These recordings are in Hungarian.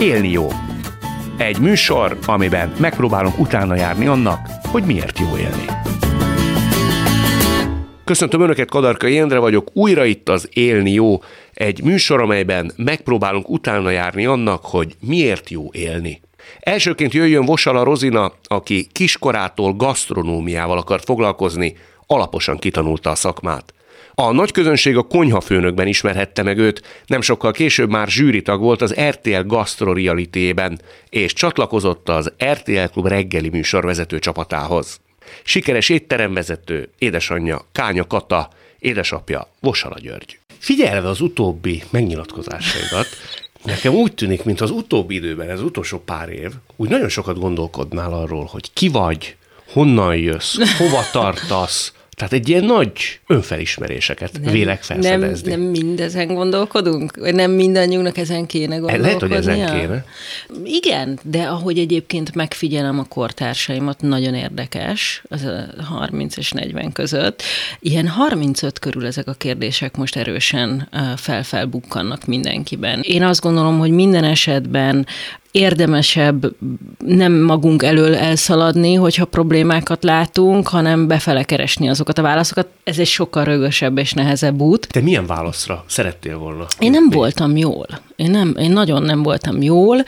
Élni jó. Egy műsor, amiben megpróbálunk utána járni annak, hogy miért jó élni. Köszöntöm Önöket, Kadarka Jendre vagyok, újra itt az Élni jó, egy műsor, amelyben megpróbálunk utána járni annak, hogy miért jó élni. Elsőként jöjjön Vosala Rozina, aki kiskorától gasztronómiával akart foglalkozni, alaposan kitanulta a szakmát. A nagy közönség a konyhafőnökben ismerhette meg őt, nem sokkal később már zsűritag volt az RTL Gastro Reality-ben, és csatlakozott az RTL Klub reggeli műsorvezető csapatához. Sikeres étteremvezető, édesanyja Kánya Kata, édesapja Vosala György. Figyelve az utóbbi megnyilatkozásaidat, nekem úgy tűnik, mint az utóbbi időben, ez utolsó pár év, úgy nagyon sokat gondolkodnál arról, hogy ki vagy, honnan jössz, hova tartasz, tehát egy ilyen nagy önfelismeréseket nem, vélek felszedezni. Nem, nem mindezen gondolkodunk? Vagy nem mindannyiunknak ezen kéne gondolkodnia? Lehet, hogy ezen kéne. Igen, de ahogy egyébként megfigyelem a kortársaimat, nagyon érdekes, az a 30 és 40 között. Ilyen 35 körül ezek a kérdések most erősen felfelbukkannak mindenkiben. Én azt gondolom, hogy minden esetben érdemesebb nem magunk elől elszaladni, hogyha problémákat látunk, hanem befele keresni azokat a válaszokat. Ez egy sokkal rögösebb és nehezebb út. Te milyen válaszra szerettél volna? Én nem voltam jól. Én, nem, én nagyon nem voltam jól.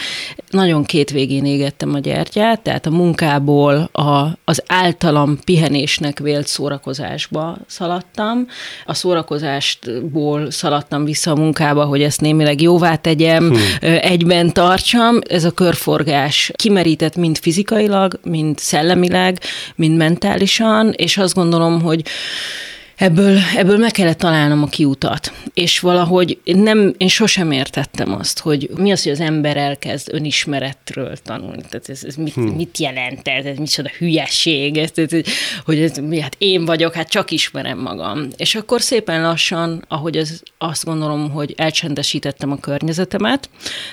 Nagyon két végén égettem a gyertyát, tehát a munkából a, az általam pihenésnek vélt szórakozásba szaladtam. A szórakozástból szaladtam vissza a munkába, hogy ezt némileg jóvá tegyem, hmm. egyben tartsam ez a körforgás kimerített mind fizikailag, mind szellemileg, mind mentálisan, és azt gondolom, hogy ebből, ebből meg kellett találnom a kiutat. És valahogy nem, én sosem értettem azt, hogy mi az, hogy az ember elkezd önismeretről tanulni. Tehát ez, ez mit, hmm. mit jelent ez, ez micsoda hülyeség, ez, ez, hogy ez, hát én vagyok, hát csak ismerem magam. És akkor szépen lassan, ahogy az, azt gondolom, hogy elcsendesítettem a környezetemet,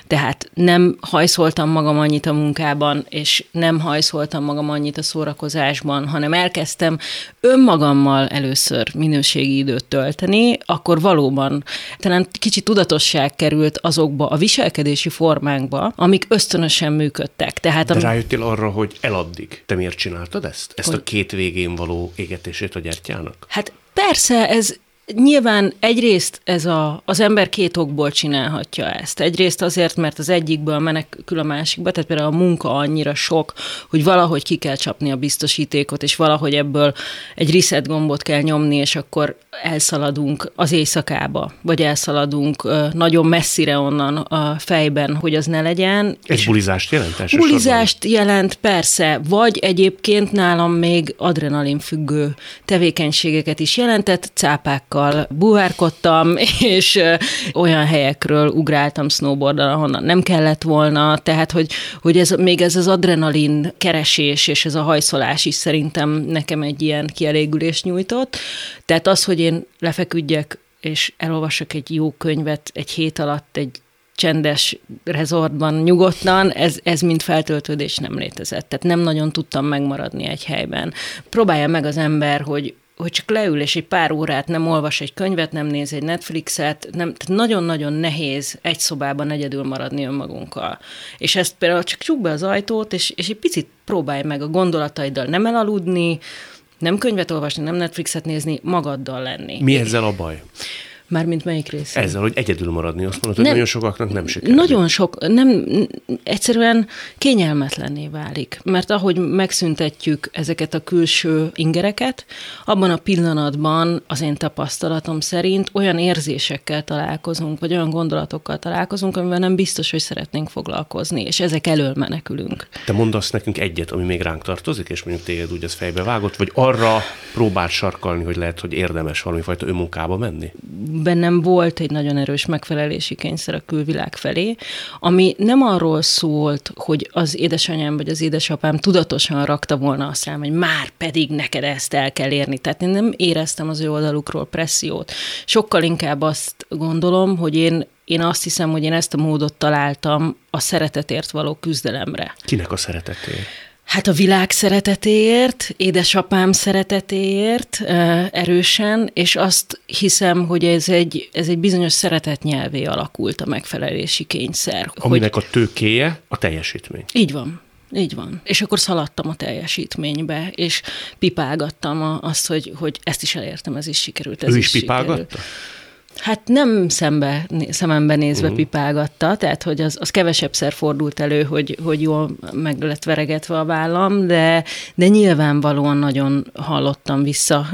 tehát nem hajszoltam magam annyit a munkában, és nem hajszoltam magam annyit a szórakozásban, hanem elkezdtem önmagammal először minőségi időt tölteni, akkor valóban talán kicsit tudatosság került azokba a viselkedési formánkba, amik ösztönösen működtek. Tehát, De rájöttél arra, hogy eladdig. Te miért csináltad ezt? Ezt hogy... a két végén való égetését a gyertyának? Hát persze, ez, Nyilván egyrészt ez a, az ember két okból csinálhatja ezt. Egyrészt azért, mert az egyikből menekül a másikba, tehát például a munka annyira sok, hogy valahogy ki kell csapni a biztosítékot, és valahogy ebből egy reset gombot kell nyomni, és akkor elszaladunk az éjszakába, vagy elszaladunk nagyon messzire onnan a fejben, hogy az ne legyen. Ez bulizást jelent? Bulizást jelent, persze, vagy egyébként nálam még adrenalin függő tevékenységeket is jelentett, cápák barátokkal buhárkodtam, és olyan helyekről ugráltam snowboardal, ahonnan nem kellett volna, tehát hogy, hogy ez, még ez az adrenalin keresés és ez a hajszolás is szerintem nekem egy ilyen kielégülést nyújtott. Tehát az, hogy én lefeküdjek és elolvasok egy jó könyvet egy hét alatt egy csendes rezortban nyugodtan, ez, ez mind feltöltődés nem létezett. Tehát nem nagyon tudtam megmaradni egy helyben. Próbálja meg az ember, hogy hogy csak leül és egy pár órát nem olvas egy könyvet, nem néz egy Netflixet, nem, tehát nagyon-nagyon nehéz egy szobában egyedül maradni önmagunkkal. És ezt például csak csuk be az ajtót, és, és egy picit próbálj meg a gondolataiddal nem elaludni, nem könyvet olvasni, nem Netflixet nézni, magaddal lenni. Mi ezzel a baj? Mármint melyik része? Ezzel, hogy egyedül maradni, azt mondod, hogy nem, nagyon sokaknak nem sikerül. Nagyon sok, nem, egyszerűen kényelmetlenné válik, mert ahogy megszüntetjük ezeket a külső ingereket, abban a pillanatban az én tapasztalatom szerint olyan érzésekkel találkozunk, vagy olyan gondolatokkal találkozunk, amivel nem biztos, hogy szeretnénk foglalkozni, és ezek elől menekülünk. Te mondasz nekünk egyet, ami még ránk tartozik, és mondjuk téged úgy az fejbe vágott, vagy arra próbál sarkalni, hogy lehet, hogy érdemes valamifajta önmunkába menni? Bennem volt egy nagyon erős megfelelési kényszer a külvilág felé, ami nem arról szólt, hogy az édesanyám vagy az édesapám tudatosan rakta volna azt rám, hogy már pedig neked ezt el kell érni. Tehát én nem éreztem az ő oldalukról pressziót. Sokkal inkább azt gondolom, hogy én én azt hiszem, hogy én ezt a módot találtam a szeretetért való küzdelemre. Kinek a szeretetért? Hát a világ szeretetéért, édesapám szeretetéért erősen, és azt hiszem, hogy ez egy, ez egy bizonyos szeretetnyelvé alakult a megfelelési kényszer. Aminek hogy... a tőkéje a teljesítmény. Így van. Így van. És akkor szaladtam a teljesítménybe, és pipálgattam azt, hogy, hogy ezt is elértem, ez is sikerült. Ez ő is, is pipálgatta? Sikerült. Hát nem szembe, szemembe nézve uh-huh. pipálgatta, tehát hogy az, az kevesebbszer fordult elő, hogy, hogy jól meg lett veregetve a vállam, de, de nyilvánvalóan nagyon hallottam vissza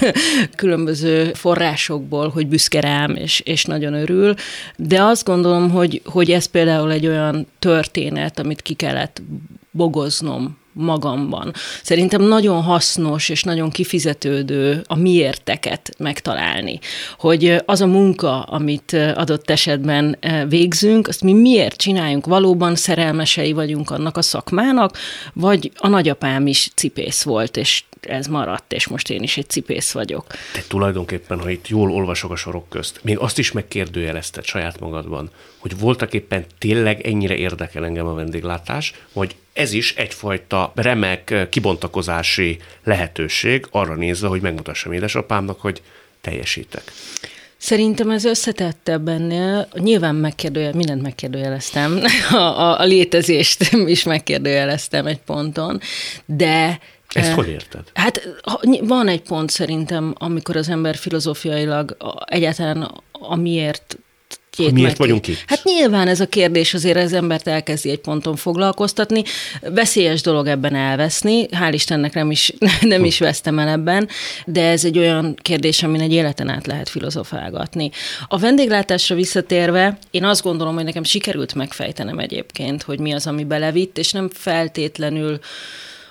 különböző forrásokból, hogy büszke rám, és, és nagyon örül, de azt gondolom, hogy, hogy ez például egy olyan történet, amit ki kellett bogoznom magamban. Szerintem nagyon hasznos és nagyon kifizetődő a miérteket megtalálni, hogy az a munka, amit adott esetben végzünk, azt mi miért csináljunk, valóban szerelmesei vagyunk annak a szakmának, vagy a nagyapám is cipész volt, és ez maradt, és most én is egy cipész vagyok. Te tulajdonképpen, ha itt jól olvasok a sorok közt, még azt is megkérdőjelezted saját magadban, hogy voltak éppen tényleg ennyire érdekel engem a vendéglátás, vagy ez is egyfajta remek kibontakozási lehetőség arra nézve, hogy megmutassam édesapámnak, hogy teljesítek. Szerintem ez összetettebb ennél. Nyilván megkérdőjel, mindent megkérdőjeleztem, a, a, a létezést is megkérdőjeleztem egy ponton, de ezt hogy érted? Hát van egy pont szerintem, amikor az ember filozófiailag egyáltalán amiért Miért vagyunk itt? Hát nyilván ez a kérdés azért az embert elkezdi egy ponton foglalkoztatni. Veszélyes dolog ebben elveszni, hál' Istennek nem is, nem is vesztem el ebben, de ez egy olyan kérdés, amin egy életen át lehet filozofálgatni. A vendéglátásra visszatérve, én azt gondolom, hogy nekem sikerült megfejtenem egyébként, hogy mi az, ami belevitt, és nem feltétlenül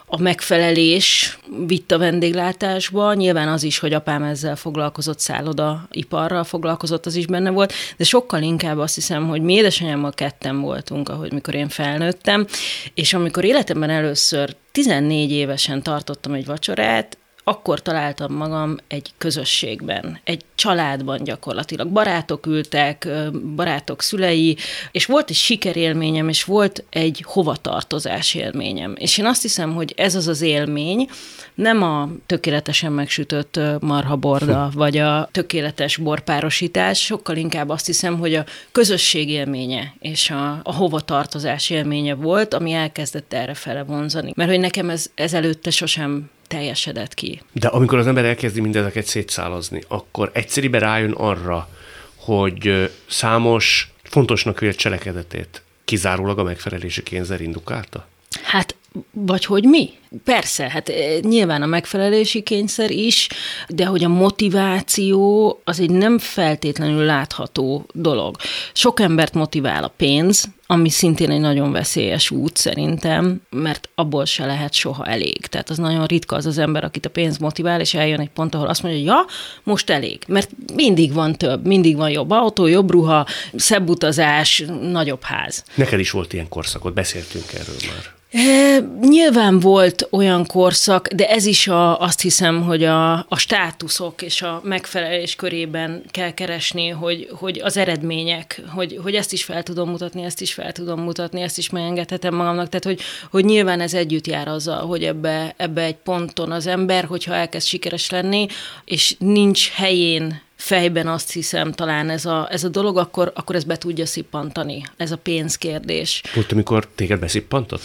a megfelelés vitt a vendéglátásba. Nyilván az is, hogy apám ezzel foglalkozott, szálloda iparral foglalkozott, az is benne volt, de sokkal inkább azt hiszem, hogy mi édesanyámmal ketten voltunk, ahogy mikor én felnőttem, és amikor életemben először 14 évesen tartottam egy vacsorát, akkor találtam magam egy közösségben, egy családban gyakorlatilag. Barátok ültek, barátok szülei, és volt egy sikerélményem, és volt egy hovatartozás élményem. És én azt hiszem, hogy ez az az élmény, nem a tökéletesen megsütött marhaborda, vagy a tökéletes borpárosítás, sokkal inkább azt hiszem, hogy a közösség élménye és a, a hovatartozás élménye volt, ami elkezdett erre fele vonzani. Mert hogy nekem ez, ez előtte sosem teljesedett ki. De amikor az ember elkezdi mindezeket szétszálazni, akkor egyszerűen rájön arra, hogy számos fontosnak vélt cselekedetét kizárólag a megfelelési kényszer indukálta? Hát vagy hogy mi? Persze, hát eh, nyilván a megfelelési kényszer is, de hogy a motiváció az egy nem feltétlenül látható dolog. Sok embert motivál a pénz, ami szintén egy nagyon veszélyes út szerintem, mert abból se lehet soha elég. Tehát az nagyon ritka az az ember, akit a pénz motivál, és eljön egy pont, ahol azt mondja, hogy ja, most elég. Mert mindig van több, mindig van jobb autó, jobb ruha, szebb utazás, nagyobb ház. Neked is volt ilyen korszakot, beszéltünk erről már. E, nyilván volt olyan korszak, de ez is a, azt hiszem, hogy a, a státuszok és a megfelelés körében kell keresni, hogy, hogy az eredmények, hogy, hogy ezt is fel tudom mutatni, ezt is fel tudom mutatni, ezt is megengedhetem magamnak. Tehát, hogy, hogy nyilván ez együtt jár azzal, hogy ebbe, ebbe egy ponton az ember, hogyha elkezd sikeres lenni, és nincs helyén fejben azt hiszem talán ez a, ez a dolog, akkor, akkor ez be tudja szippantani, ez a pénzkérdés. Volt, amikor téged beszippantott?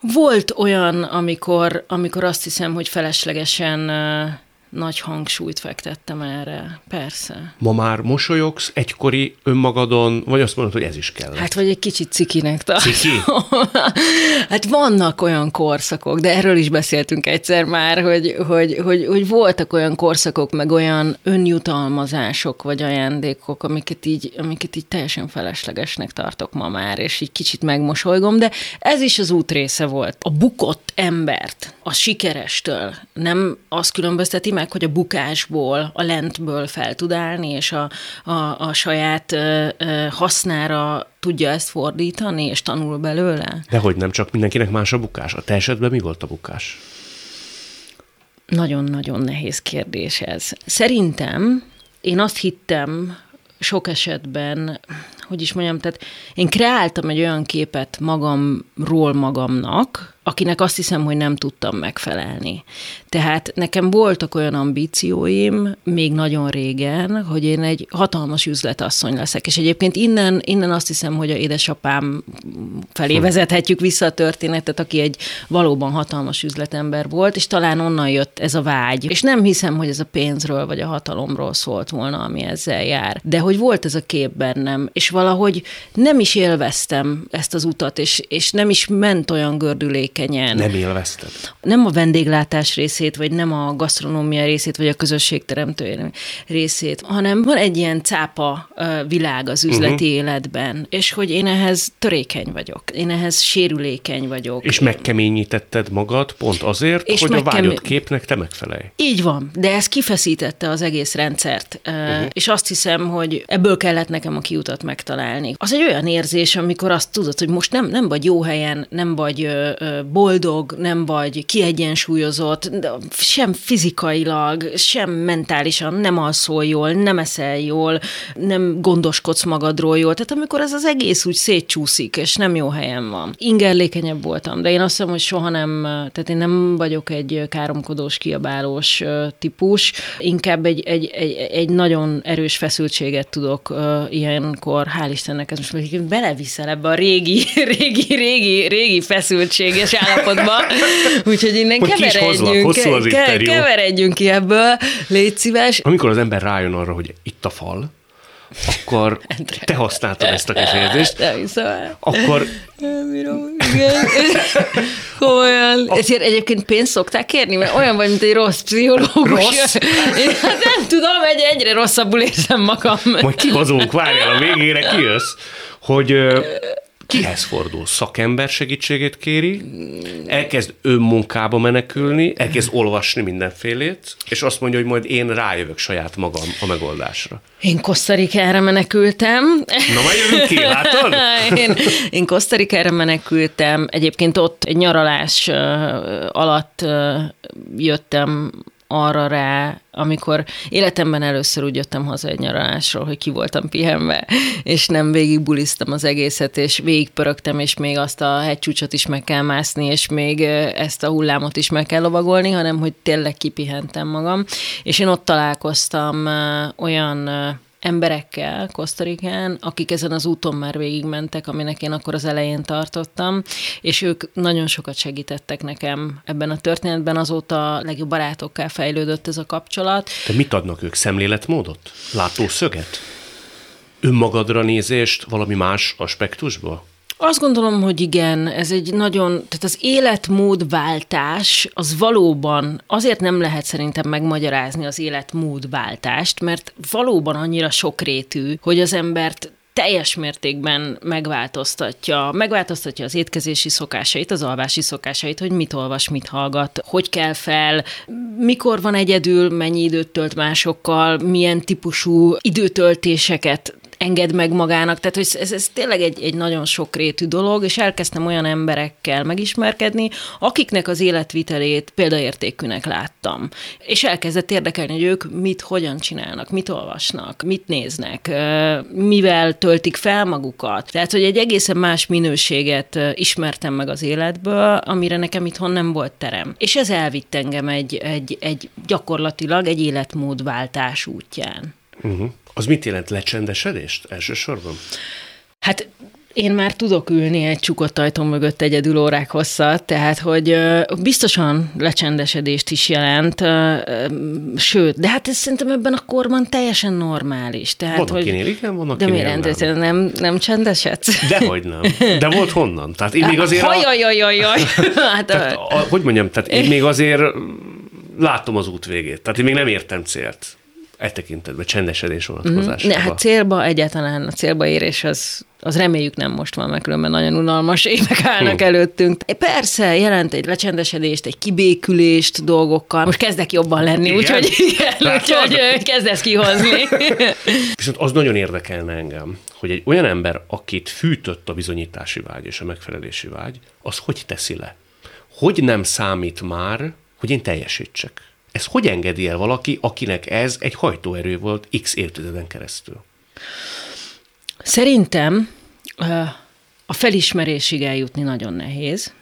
Volt olyan, amikor, amikor azt hiszem, hogy feleslegesen nagy hangsúlyt fektettem erre, persze. Ma már mosolyogsz egykori önmagadon, vagy azt mondod, hogy ez is kell? Hát, vagy egy kicsit cikinek tartom. Ciki? hát vannak olyan korszakok, de erről is beszéltünk egyszer már, hogy, hogy, hogy, hogy voltak olyan korszakok, meg olyan önjutalmazások, vagy ajándékok, amiket így, amiket így teljesen feleslegesnek tartok ma már, és így kicsit megmosolygom, de ez is az út része volt. A bukott embert, a sikerestől nem az különbözteti meg, hogy a bukásból, a lentből fel tud állni, és a, a, a saját ö, ö, hasznára tudja ezt fordítani, és tanul belőle? De hogy nem csak mindenkinek más a bukás. A te esetben mi volt a bukás? Nagyon-nagyon nehéz kérdés ez. Szerintem én azt hittem sok esetben, hogy is mondjam, tehát én kreáltam egy olyan képet magamról magamnak, akinek azt hiszem, hogy nem tudtam megfelelni. Tehát nekem voltak olyan ambícióim, még nagyon régen, hogy én egy hatalmas üzletasszony leszek. És egyébként innen, innen azt hiszem, hogy a édesapám felé hm. vezethetjük vissza a történetet, aki egy valóban hatalmas üzletember volt, és talán onnan jött ez a vágy. És nem hiszem, hogy ez a pénzről vagy a hatalomról szólt volna, ami ezzel jár. De hogy volt ez a kép bennem, és valahogy nem is élveztem ezt az utat, és, és nem is ment olyan gördülék érzékenyen. Nem élvezted? Nem a vendéglátás részét, vagy nem a gasztronómia részét, vagy a közösségteremtő részét, hanem van egy ilyen cápa világ az üzleti uh-huh. életben, és hogy én ehhez törékeny vagyok, én ehhez sérülékeny vagyok. És megkeményítetted magad pont azért, és hogy megkem... a vágyott képnek te megfelelj. Így van, de ez kifeszítette az egész rendszert, uh-huh. és azt hiszem, hogy ebből kellett nekem a kiutat megtalálni. Az egy olyan érzés, amikor azt tudod, hogy most nem, nem vagy jó helyen, nem vagy boldog, nem vagy kiegyensúlyozott, sem fizikailag, sem mentálisan nem alszol jól, nem eszel jól, nem gondoskodsz magadról jól. Tehát amikor ez az egész úgy szétcsúszik, és nem jó helyen van. Ingerlékenyebb voltam, de én azt hiszem, hogy soha nem, tehát én nem vagyok egy káromkodós, kiabálós típus, inkább egy, egy, egy, egy nagyon erős feszültséget tudok ilyenkor, hál' Istennek, ez most beleviszel ebbe a régi, régi, régi, régi feszültséges bizonyos állapotban. Úgyhogy innen Majd keveredjünk, ke- keveredjünk ki ebből, légy szíves. Amikor az ember rájön arra, hogy itt a fal, akkor te használtad ezt a kifejezést. Nem hiszem Akkor... Nem bírom, igen. Komolyan. Ezért egyébként pénzt szokták kérni, mert olyan vagy, mint egy rossz pszichológus. Rossz? Én, hát nem tudom, egy egyre rosszabbul érzem magam. Majd kihozunk, várjál, a végére kijössz, hogy Kihez fordul? Szakember segítségét kéri, elkezd önmunkába menekülni, elkezd olvasni mindenfélét, és azt mondja, hogy majd én rájövök saját magam a megoldásra. Én Kosztarikára menekültem. Na, majd jövünk ki, látod? én, én Kosztarikára menekültem. Egyébként ott egy nyaralás alatt jöttem arra rá, amikor életemben először úgy jöttem haza egy nyaralásról, hogy ki voltam pihenve, és nem végig buliztam az egészet, és végig pörögtem, és még azt a hegycsúcsot is meg kell mászni, és még ezt a hullámot is meg kell lovagolni, hanem hogy tényleg kipihentem magam. És én ott találkoztam olyan emberekkel Kosztarikán, akik ezen az úton már végigmentek, aminek én akkor az elején tartottam, és ők nagyon sokat segítettek nekem ebben a történetben, azóta legjobb barátokká fejlődött ez a kapcsolat. De mit adnak ők? Szemléletmódot? Látószöget? Önmagadra nézést valami más aspektusból? Azt gondolom, hogy igen, ez egy nagyon, tehát az életmódváltás az valóban, azért nem lehet szerintem megmagyarázni az életmódváltást, mert valóban annyira sokrétű, hogy az embert teljes mértékben megváltoztatja, megváltoztatja az étkezési szokásait, az alvási szokásait, hogy mit olvas, mit hallgat, hogy kell fel, mikor van egyedül, mennyi időt tölt másokkal, milyen típusú időtöltéseket enged meg magának. Tehát, hogy ez, ez tényleg egy, egy nagyon sokrétű dolog, és elkezdtem olyan emberekkel megismerkedni, akiknek az életvitelét példaértékűnek láttam. És elkezdett érdekelni, hogy ők mit, hogyan csinálnak, mit olvasnak, mit néznek, mivel töltik fel magukat. Tehát, hogy egy egészen más minőséget ismertem meg az életből, amire nekem itthon nem volt terem. És ez elvitt engem egy, egy, egy gyakorlatilag egy életmódváltás útján. Uh-huh. Az mit jelent lecsendesedést elsősorban? Hát én már tudok ülni egy csukott ajtó mögött egyedül órák hosszat, tehát hogy biztosan lecsendesedést is jelent, sőt, de hát ez szerintem ebben a korban teljesen normális. Tehát, van, hogy, akinél igen, van, De miért nem. nem, nem csendesedsz? Dehogy nem. De volt honnan. Tehát én még azért... Hajajajajaj. hát, tehát, a, hogy mondjam, tehát én még azért látom az út végét. Tehát én még nem értem célt e tekintetben csendesedés vonatkozásában. Mm-hmm. Hát célba egyáltalán a célba érés az, az reméljük nem most van, mert különben nagyon unalmas évek állnak hm. előttünk. Persze, jelent egy lecsendesedést, egy kibékülést dolgokkal. Most kezdek jobban lenni, úgyhogy igen, úgyhogy kezdesz kihozni. Viszont az nagyon érdekelne engem, hogy egy olyan ember, akit fűtött a bizonyítási vágy és a megfelelési vágy, az hogy teszi le? Hogy nem számít már, hogy én teljesítsek? Ez hogy engedi el valaki, akinek ez egy hajtóerő volt x évtizeden keresztül? Szerintem a felismerésig eljutni nagyon nehéz,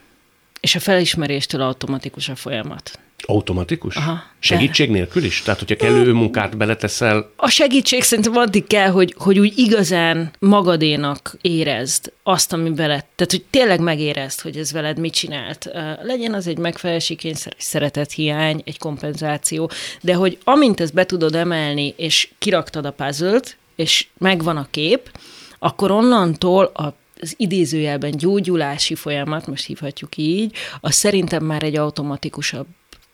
és a felismeréstől automatikus a folyamat. Automatikus? Aha. Segítség de... nélkül is? Tehát, hogyha kellő munkát beleteszel? A segítség szerintem addig kell, hogy, hogy úgy igazán magadénak érezd azt, ami veled, tehát, hogy tényleg megérezd, hogy ez veled mit csinált. Legyen az egy megfelelési kényszer, egy szeretet hiány, egy kompenzáció, de hogy amint ezt be tudod emelni, és kiraktad a puzzle és megvan a kép, akkor onnantól a az idézőjelben gyógyulási folyamat, most hívhatjuk így, az szerintem már egy automatikusabb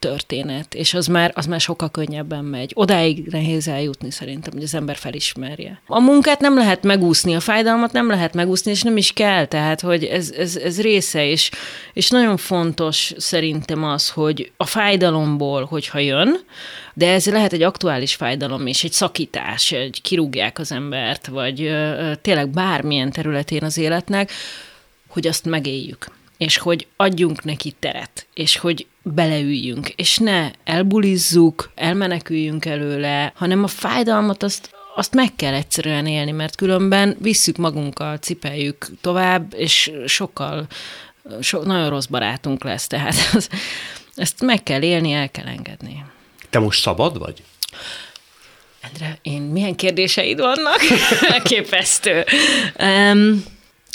történet, és az már, az már sokkal könnyebben megy. Odáig nehéz eljutni szerintem, hogy az ember felismerje. A munkát nem lehet megúszni, a fájdalmat nem lehet megúszni, és nem is kell, tehát, hogy ez, ez, ez része, és, és nagyon fontos szerintem az, hogy a fájdalomból, hogyha jön, de ez lehet egy aktuális fájdalom is, egy szakítás, egy kirúgják az embert, vagy tényleg bármilyen területén az életnek, hogy azt megéljük és hogy adjunk neki teret, és hogy beleüljünk, és ne elbulizzuk, elmeneküljünk előle, hanem a fájdalmat azt azt meg kell egyszerűen élni, mert különben visszük magunkkal, cipeljük tovább, és sokkal, so, nagyon rossz barátunk lesz, tehát az, ezt meg kell élni, el kell engedni. Te most szabad vagy? Endre, én milyen kérdéseid vannak? Elképesztő. Um,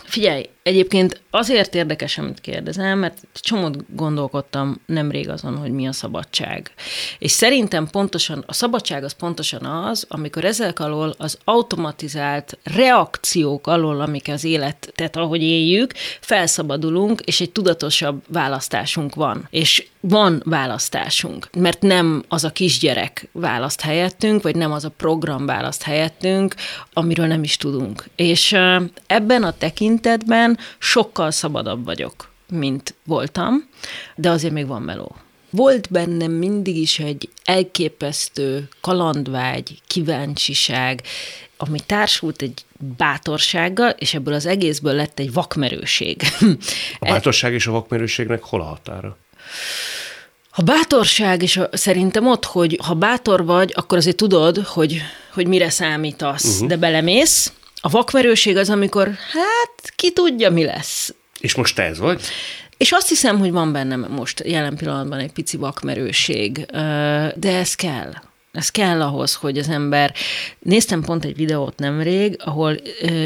figyelj, Egyébként azért érdekes, amit kérdezem, mert csomót gondolkodtam nemrég azon, hogy mi a szabadság. És szerintem pontosan, a szabadság az pontosan az, amikor ezek alól az automatizált reakciók alól, amik az életet, ahogy éljük, felszabadulunk, és egy tudatosabb választásunk van. És van választásunk, mert nem az a kisgyerek választ helyettünk, vagy nem az a program választ helyettünk, amiről nem is tudunk. És ebben a tekintetben területen sokkal szabadabb vagyok, mint voltam, de azért még van meló. Volt bennem mindig is egy elképesztő kalandvágy, kíváncsiság, ami társult egy bátorsággal, és ebből az egészből lett egy vakmerőség. A bátorság és a vakmerőségnek hol a határa? A bátorság, és a, szerintem ott, hogy ha bátor vagy, akkor azért tudod, hogy, hogy mire számítasz, uh-huh. de belemész, a vakmerőség az, amikor hát ki tudja, mi lesz. És most te ez vagy? És azt hiszem, hogy van bennem most jelen pillanatban egy pici vakmerőség, de ez kell. Ez kell ahhoz, hogy az ember... Néztem pont egy videót nemrég, ahol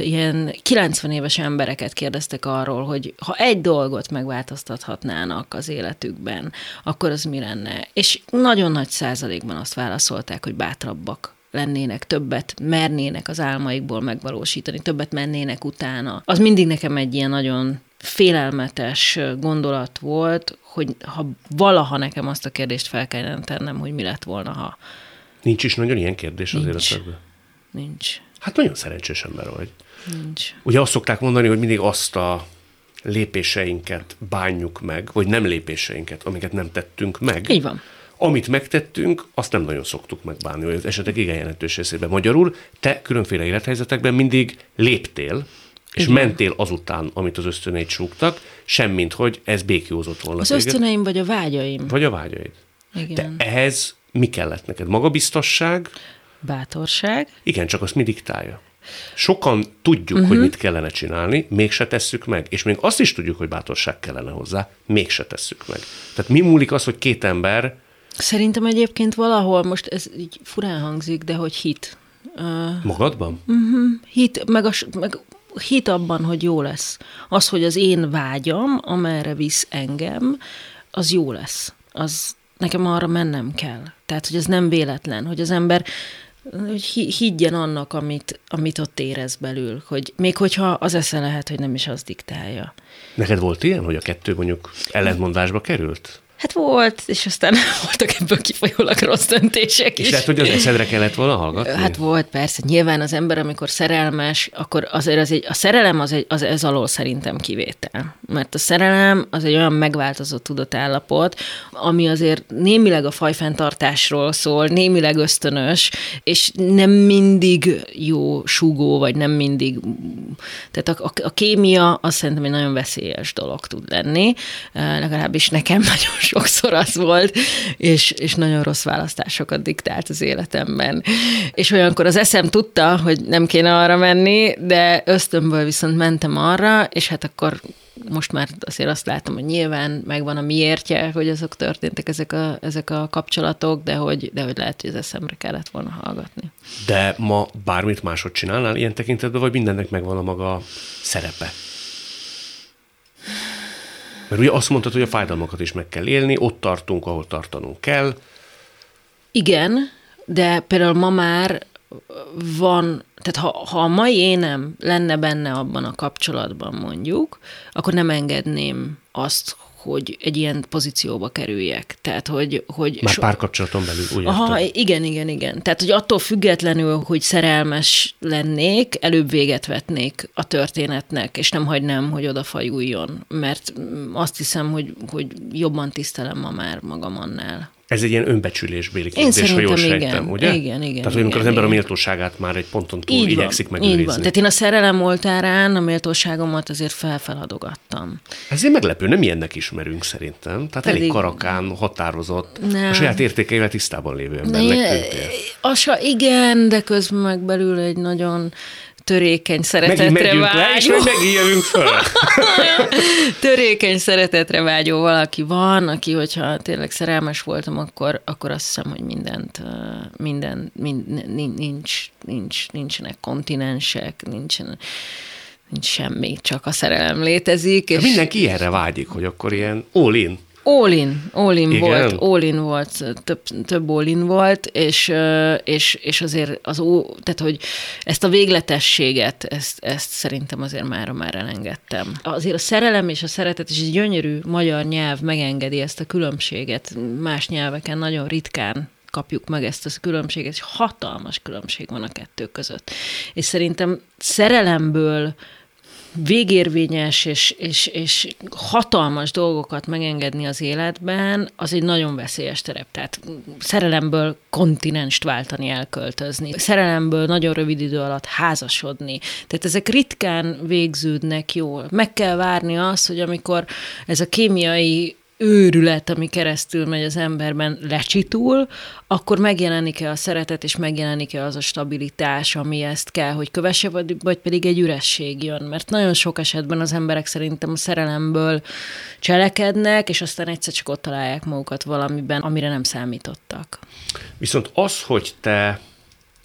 ilyen 90 éves embereket kérdeztek arról, hogy ha egy dolgot megváltoztathatnának az életükben, akkor az mi lenne? És nagyon nagy százalékban azt válaszolták, hogy bátrabbak lennének, többet mernének az álmaikból megvalósítani, többet mennének utána. Az mindig nekem egy ilyen nagyon félelmetes gondolat volt, hogy ha valaha nekem azt a kérdést fel kellene tennem, hogy mi lett volna, ha... Nincs is nagyon ilyen kérdés az Nincs. életedben? Nincs. Hát nagyon szerencsés ember vagy. Nincs. Ugye azt szokták mondani, hogy mindig azt a lépéseinket bánjuk meg, vagy nem lépéseinket, amiket nem tettünk meg. Így van. Amit megtettünk, azt nem nagyon szoktuk megbánni, hogy az esetek igen jelentős részében. Magyarul te különféle élethelyzetekben mindig léptél, és igen. mentél azután, amit az ösztöneid súgtak, semmint, hogy ez békjózott volna. Az téged. ösztöneim vagy a vágyaim. Vagy a vágyaid. Igen. De ehhez mi kellett neked? Magabiztosság? Bátorság. Igen, csak azt mi diktálja. Sokan tudjuk, uh-huh. hogy mhm. mit kellene csinálni, mégse tesszük meg. És még azt is tudjuk, hogy bátorság kellene hozzá, mégse tesszük meg. Tehát mi múlik az, hogy két ember Szerintem egyébként valahol, most ez így furán hangzik, de hogy hit. Magadban? Uh-huh. Hit, meg, a, meg hit abban, hogy jó lesz. Az, hogy az én vágyam, amerre visz engem, az jó lesz. Az nekem arra mennem kell. Tehát, hogy ez nem véletlen, hogy az ember hogy higgyen annak, amit, amit ott érez belül, hogy még hogyha az esze lehet, hogy nem is az diktálja. Neked volt ilyen, hogy a kettő mondjuk ellentmondásba került? Hát volt, és aztán voltak ebből kifolyólag rossz döntések is. És lehet, hogy az eszedre kellett volna hallgatni? Hát volt, persze. Nyilván az ember, amikor szerelmes, akkor azért az egy, a szerelem az, egy, az ez alól szerintem kivétel. Mert a szerelem az egy olyan megváltozott tudatállapot, ami azért némileg a fajfenntartásról szól, némileg ösztönös, és nem mindig jó súgó, vagy nem mindig... Tehát a, a, a kémia az szerintem egy nagyon veszélyes dolog tud lenni, legalábbis nekem nagyon sokszor az volt, és, és nagyon rossz választásokat diktált az életemben. És olyankor az eszem tudta, hogy nem kéne arra menni, de ösztönből viszont mentem arra, és hát akkor most már azért azt látom, hogy nyilván megvan a miértje, hogy azok történtek, ezek a, ezek a kapcsolatok, de hogy, de hogy lehet, hogy az eszemre kellett volna hallgatni. De ma bármit másod csinálnál ilyen tekintetben, vagy mindennek megvan a maga szerepe? Mert ugye azt mondtad, hogy a fájdalmakat is meg kell élni, ott tartunk, ahol tartanunk kell. Igen, de például ma már van, tehát ha, ha a mai énem lenne benne abban a kapcsolatban mondjuk, akkor nem engedném azt, hogy egy ilyen pozícióba kerüljek. Tehát, hogy... hogy Már so... párkapcsolaton belül, úgy Aha, igen, igen, igen. Tehát, hogy attól függetlenül, hogy szerelmes lennék, előbb véget vetnék a történetnek, és nem hagynám, hogy odafajuljon. Mert azt hiszem, hogy, hogy jobban tisztelem ma már magam annál. Ez egy ilyen önbecsülésbéli kérdés, ha jól sejtem, igen. ugye? Igen, igen. Tehát, amikor az ember igen. a méltóságát már egy ponton túl így igyekszik van, megőrizni. Így van. Tehát én a szerelem oltárán a méltóságomat azért felfeladogattam. Ez egy meglepő, nem ilyennek ismerünk szerintem. Tehát Pedig... elég karakán, határozott, nem. a saját értékeivel tisztában lévő embernek igen, de közben meg belül egy nagyon törékeny szeretetre Megint vágyó. Le, és megint föl. törékeny szeretetre vágyó valaki van, aki, hogyha tényleg szerelmes voltam, akkor, akkor azt hiszem, hogy mindent, minden, mind, nincs, nincs, nincsenek kontinensek, nincsen, nincs semmi, csak a szerelem létezik. És... Mindenki erre vágyik, hogy akkor ilyen all in. All in, all in volt, all in volt, több, több all in volt, és, és, és azért az ó, tehát hogy ezt a végletességet, ezt, ezt szerintem azért már már elengedtem. Azért a szerelem és a szeretet és egy gyönyörű magyar nyelv megengedi ezt a különbséget. Más nyelveken nagyon ritkán kapjuk meg ezt a különbséget, és hatalmas különbség van a kettő között. És szerintem szerelemből végérvényes és, és, és hatalmas dolgokat megengedni az életben, az egy nagyon veszélyes terep. Tehát szerelemből kontinenst váltani, elköltözni. Szerelemből nagyon rövid idő alatt házasodni. Tehát ezek ritkán végződnek jól. Meg kell várni azt, hogy amikor ez a kémiai őrület, ami keresztül megy az emberben, lecsitul, akkor megjelenik-e a szeretet, és megjelenik-e az a stabilitás, ami ezt kell, hogy kövesse, vagy, vagy pedig egy üresség jön. Mert nagyon sok esetben az emberek szerintem a szerelemből cselekednek, és aztán egyszer csak ott találják magukat valamiben, amire nem számítottak. Viszont az, hogy te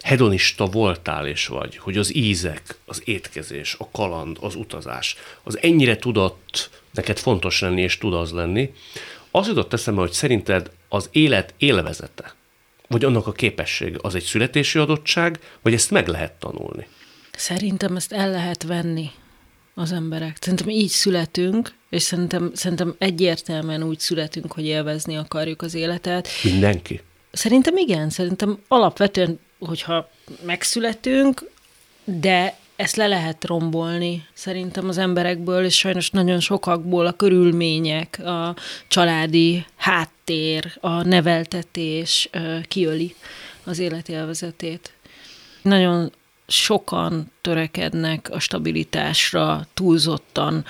hedonista voltál és vagy, hogy az ízek, az étkezés, a kaland, az utazás, az ennyire tudott neked fontos lenni és tud az lenni, az jutott eszembe, hogy szerinted az élet élvezete, vagy annak a képessége, az egy születési adottság, vagy ezt meg lehet tanulni? Szerintem ezt el lehet venni az emberek. Szerintem így születünk, és szerintem, szerintem egyértelműen úgy születünk, hogy élvezni akarjuk az életet. Mindenki? Szerintem igen, szerintem alapvetően hogyha megszületünk, de ezt le lehet rombolni szerintem az emberekből, és sajnos nagyon sokakból a körülmények, a családi háttér, a neveltetés kiöli az életélvezetét. Nagyon sokan törekednek a stabilitásra túlzottan,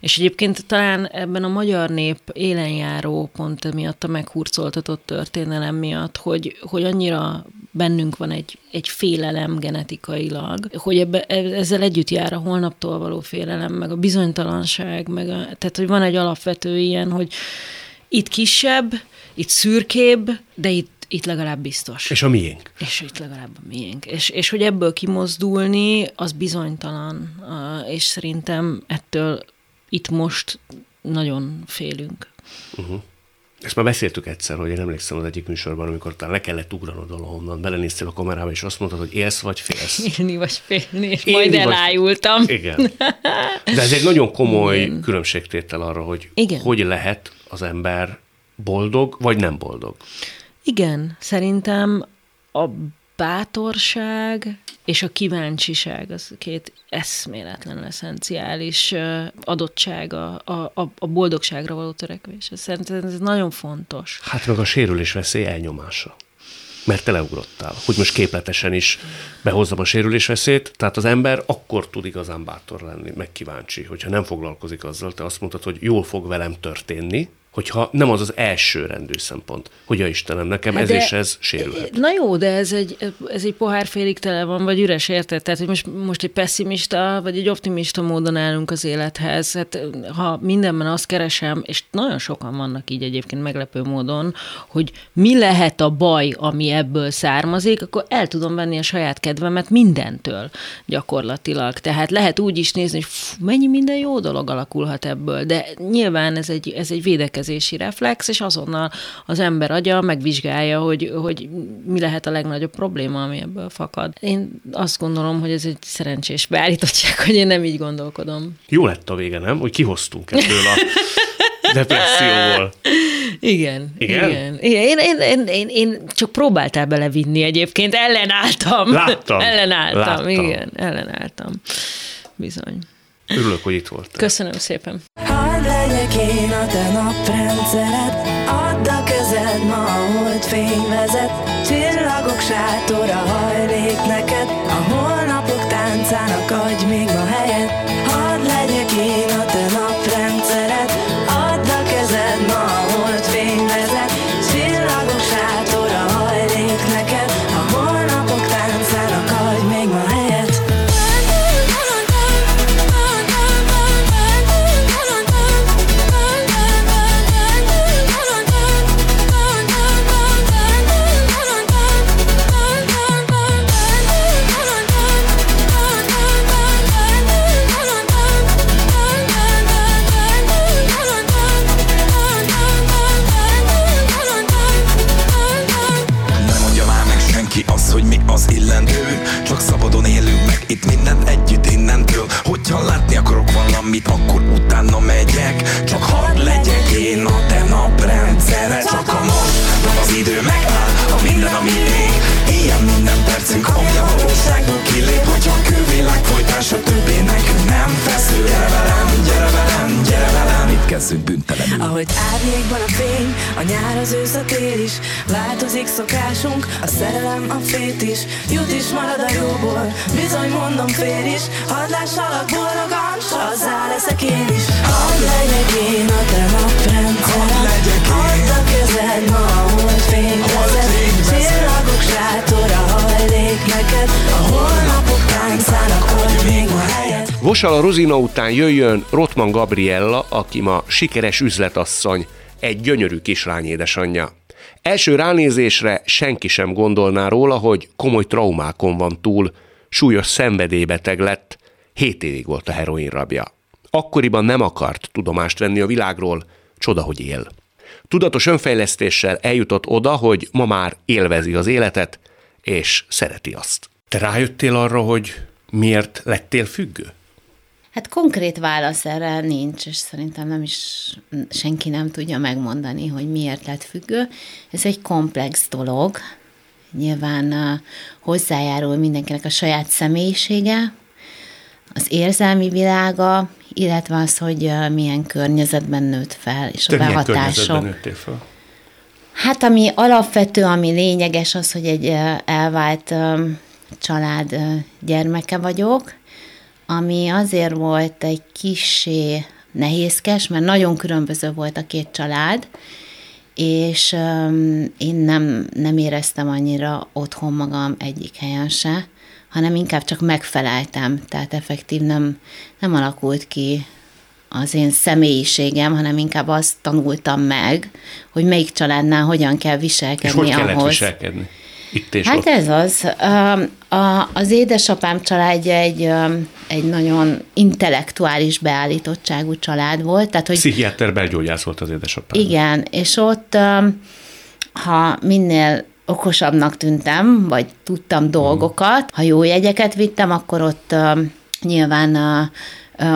és egyébként talán ebben a magyar nép élenjáró pont emiatt a meghurcoltatott történelem miatt, hogy, hogy annyira bennünk van egy, egy félelem genetikailag, hogy ebbe, ezzel együtt jár a holnaptól való félelem, meg a bizonytalanság, meg a, tehát hogy van egy alapvető ilyen, hogy itt kisebb, itt szürkébb, de itt itt legalább biztos. És a miénk. És itt legalább a miénk. És, és hogy ebből kimozdulni, az bizonytalan, és szerintem ettől itt most nagyon félünk. Uh-huh. Ezt már beszéltük egyszer, hogy én emlékszem az egyik műsorban, amikor talán le kellett ugranod valahonnan, belenéztél a kamerába, és azt mondtad, hogy élsz vagy félsz. Élni vagy félni, és Élni majd elájultam. Vagy... Igen. De ez egy nagyon komoly Igen. különbségtétel arra, hogy Igen. hogy lehet az ember boldog, vagy nem boldog. Igen, szerintem a bátorság és a kíváncsiság az két eszméletlen eszenciális adottság a, a, a boldogságra való törekvés. Szerintem ez nagyon fontos. Hát meg a sérülés veszély elnyomása. Mert te leugrottál. Hogy most képletesen is behozzam a sérülés veszélyt, tehát az ember akkor tud igazán bátor lenni, meg kíváncsi, hogyha nem foglalkozik azzal, te azt mondtad, hogy jól fog velem történni, hogyha nem az az első rendű szempont, hogy a Istenem, nekem hát ez és ez sérülhet. Na jó, de ez egy, ez egy pohár félig tele van, vagy üres, érted? Tehát, hogy most, most egy pessimista, vagy egy optimista módon állunk az élethez. Hát, ha mindenben azt keresem, és nagyon sokan vannak így egyébként meglepő módon, hogy mi lehet a baj, ami ebből származik, akkor el tudom venni a saját kedvemet mindentől gyakorlatilag. Tehát lehet úgy is nézni, hogy fú, mennyi minden jó dolog alakulhat ebből, de nyilván ez egy, ez egy védekezés védekezési reflex, és azonnal az ember agya megvizsgálja, hogy, hogy mi lehet a legnagyobb probléma, ami ebből fakad. Én azt gondolom, hogy ez egy szerencsés beállítottság, hogy én nem így gondolkodom. Jó lett a vége, nem? Hogy kihoztunk ebből a depresszióból. Igen, igen. igen. igen. Én, én, én, én, én csak próbáltál belevinni egyébként, ellenálltam. Láttam. ellenálltam, Láttam. igen, ellenálltam. Bizony. Örülök, hogy itt voltál. Köszönöm szépen. Hadd legyek én a te naprendszered, add a kezed ma a hold fény vezet, csillagok sátora hajlék neked, a holnapok kezdünk büntelenül Ahogy árnyékban a fény, a nyár az ősz a tél is Változik szokásunk, a szerelem a fét is Jut is marad a jóból, bizony mondom fél is Hadd lássalak boldogan, s azzá leszek én is Hadd legyek én a te én. Add a kezed ma a holdfény vezet. Csillagok sátora hajlék neked A holnapok helyet Vosala Rozina után jöjjön Rotman Gabriella, aki ma sikeres üzletasszony, egy gyönyörű kislány édesanyja. Első ránézésre senki sem gondolná róla, hogy komoly traumákon van túl, súlyos szenvedélybeteg lett, hét évig volt a heroin rabja. Akkoriban nem akart tudomást venni a világról, csoda, hogy él. Tudatos önfejlesztéssel eljutott oda, hogy ma már élvezi az életet, és szereti azt. Te rájöttél arra, hogy miért lettél függő? Hát konkrét válasz erre nincs, és szerintem nem is senki nem tudja megmondani, hogy miért lett függő. Ez egy komplex dolog. Nyilván hozzájárul mindenkinek a saját személyisége, az érzelmi világa, illetve az, hogy milyen környezetben nőtt fel, és Te a behatások. nőttél fel? Hát ami alapvető, ami lényeges az, hogy egy elvált család gyermeke vagyok, ami azért volt egy kisé nehézkes, mert nagyon különböző volt a két család, és öm, én nem, nem éreztem annyira otthon magam egyik helyen se, hanem inkább csak megfeleltem, tehát effektív nem, nem alakult ki az én személyiségem, hanem inkább azt tanultam meg, hogy melyik családnál hogyan kell És viselkedni hogy kellett ahhoz. viselkedni? Itt és Hát ott. ez az. A, az édesapám családja egy, egy nagyon intellektuális beállítottságú család volt, tehát hogy Pszichiáter belgyógyász volt az édesapám. igen, és ott, ha minél okosabbnak tűntem, vagy tudtam dolgokat, ha jó jegyeket vittem, akkor ott nyilván